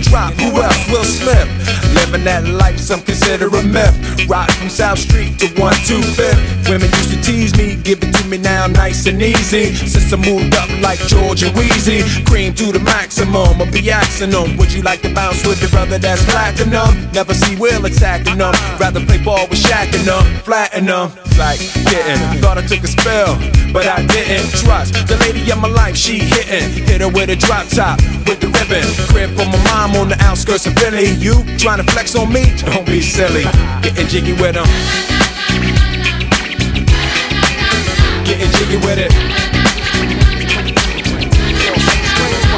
Drop? Who else will slip? Living that life, some consider a myth. Rock from South Street to 125th. Women used to tease me, give it to me now nice and easy. Since I moved up like George and Weezy, cream to the maximum. I'll be asking them, would you like to bounce with your brother that's platinum? Never see Will attacking them. Rather play ball with Shaq and them, flatten them. Like getting, thought I took a spell, but I didn't trust the lady of my life. She hitting, hit her with a drop top with the ribbon. Crib for my mom on the outskirts of Philly. You trying to flex on me? Don't be silly. Getting jiggy with them. Getting jiggy with it.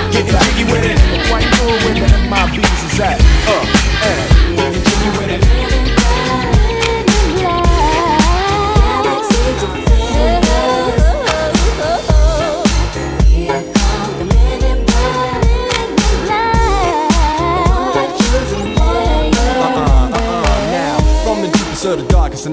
Getting jiggy with it. Why you know where the MIBs is at? Uh, uh, getting jiggy with it.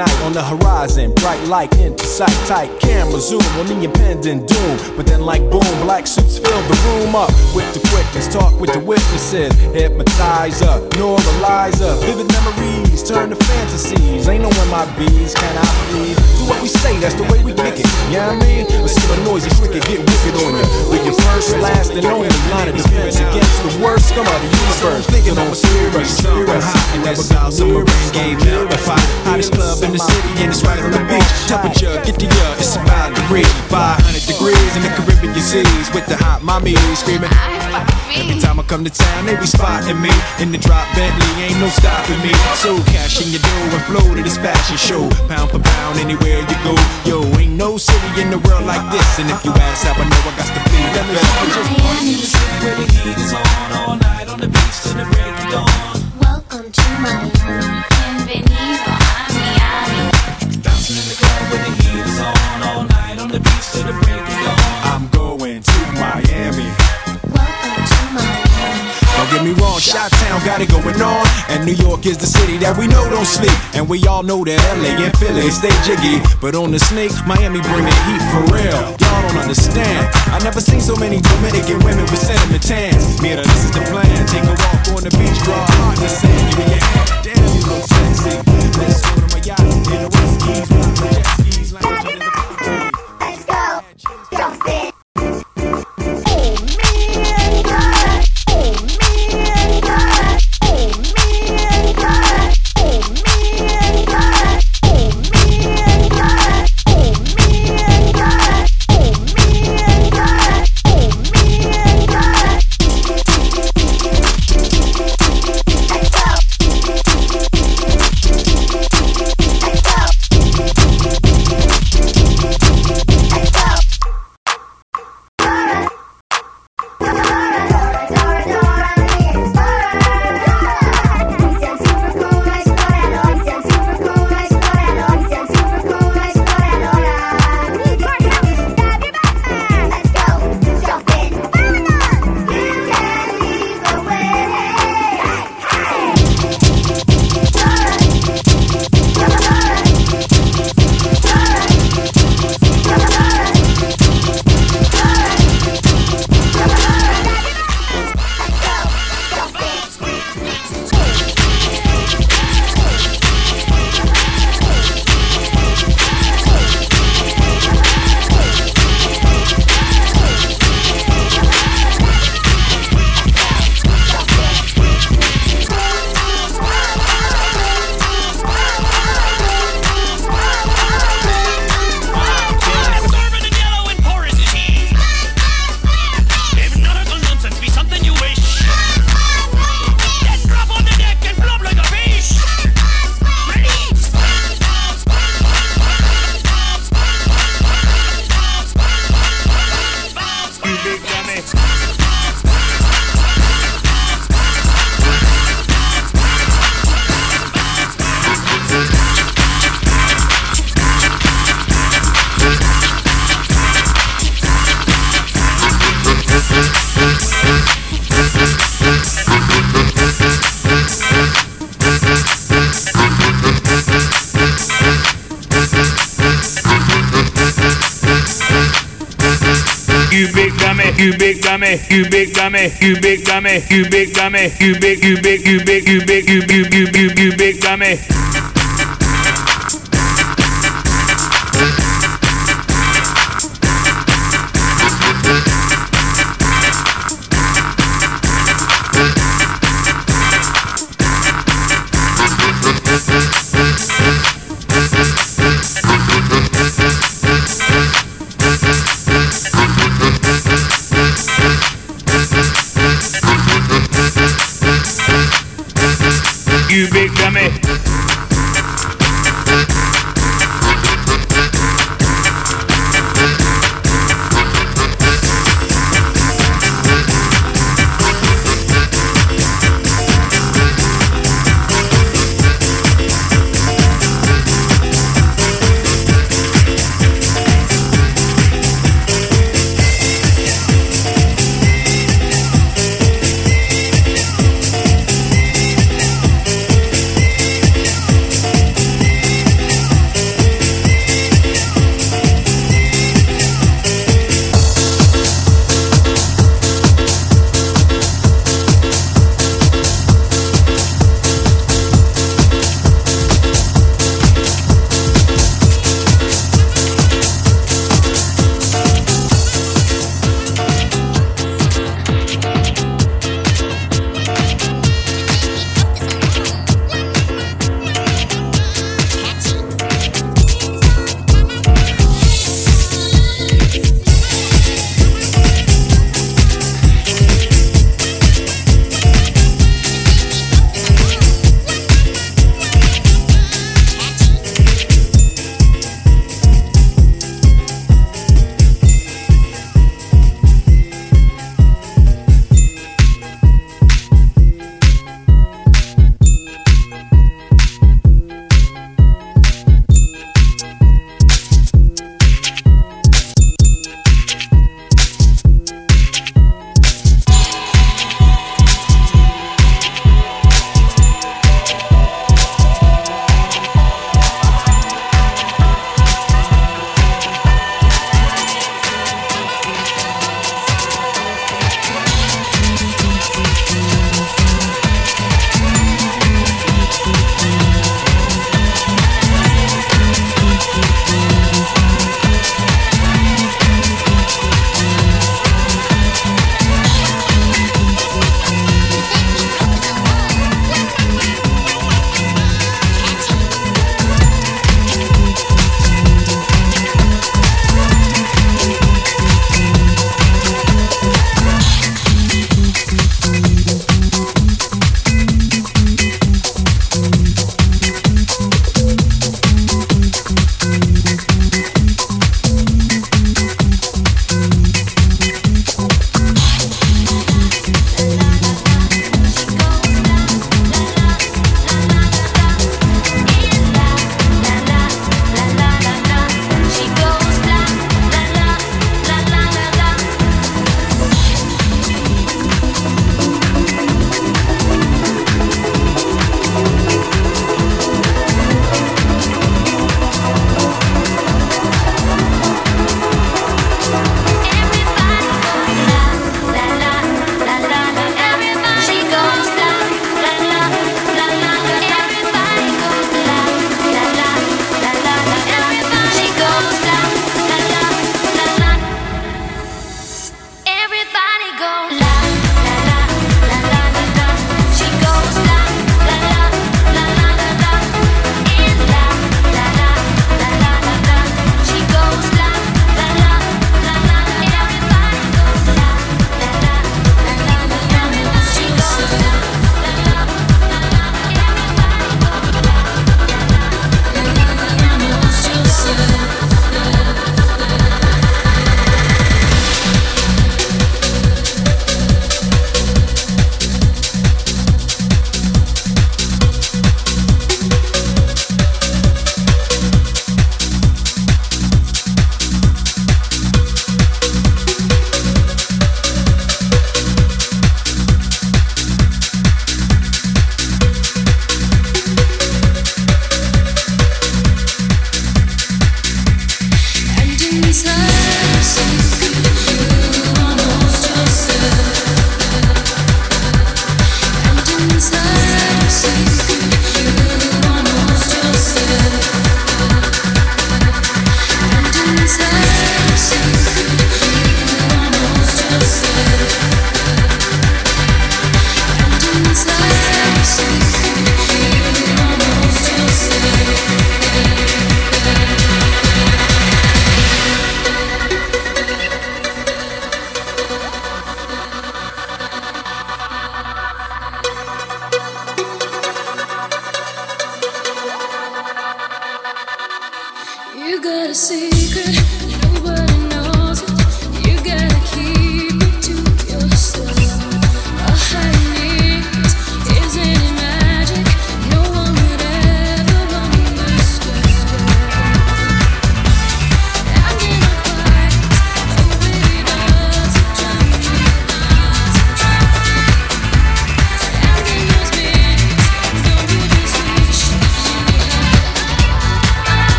Night on the horizon. Bright light into sight, tight camera zoom on the impending doom. But then, like boom, black suits fill the room up with the quickness. Talk with the witnesses, hypnotizer, neuralizer. Vivid memories turn to fantasies. Ain't no one my bees, can I please? Do what we say, that's the way we kick it. You know I mean? Let's see a noisy cricket get wicked on you. With your first, last, and only line of defense against the worst scum of the universe. Thinking I'm a serious, serious, hot, and that's South Submarine game now. Hottest club in the city and it's right on the beach. Temperature, get the year, it's about to reach 500 degrees in the Caribbean seas with the hot mommy screaming. Every time I come to town, they be spotting me in the drop Bentley, ain't no stopping me. So cash in your dough and flow to this fashion show, pound for pound anywhere you go. Yo, ain't no city in the world like this, and if you ask how I know, I got to be the best. Miami, where the heat is on all night on the beach till the break of dawn. Welcome to Miami, bienvenido Don't get me wrong, Chi-Town got it going on, and New York is the city that we know don't sleep, and we all know that LA and Philly stay jiggy, but on the snake, Miami bring the heat for real. Y'all don't understand. I never seen so many Dominican women with sentiment tans. Mira, this is the plan. Take a walk on the beach, draw a heart in the sand, give me your hand. Damn, you look sexy. Let's go to my yacht in the West Keys. You big dummy, you big dummy, you big dummy, you big dummy, you big, you big, you big, you big, you you you you you big dummy.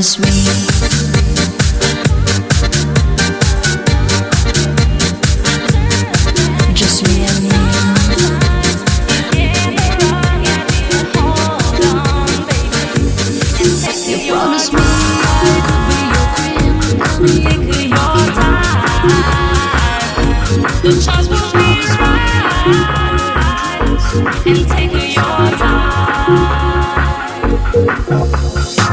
Promise me. And. Take your time.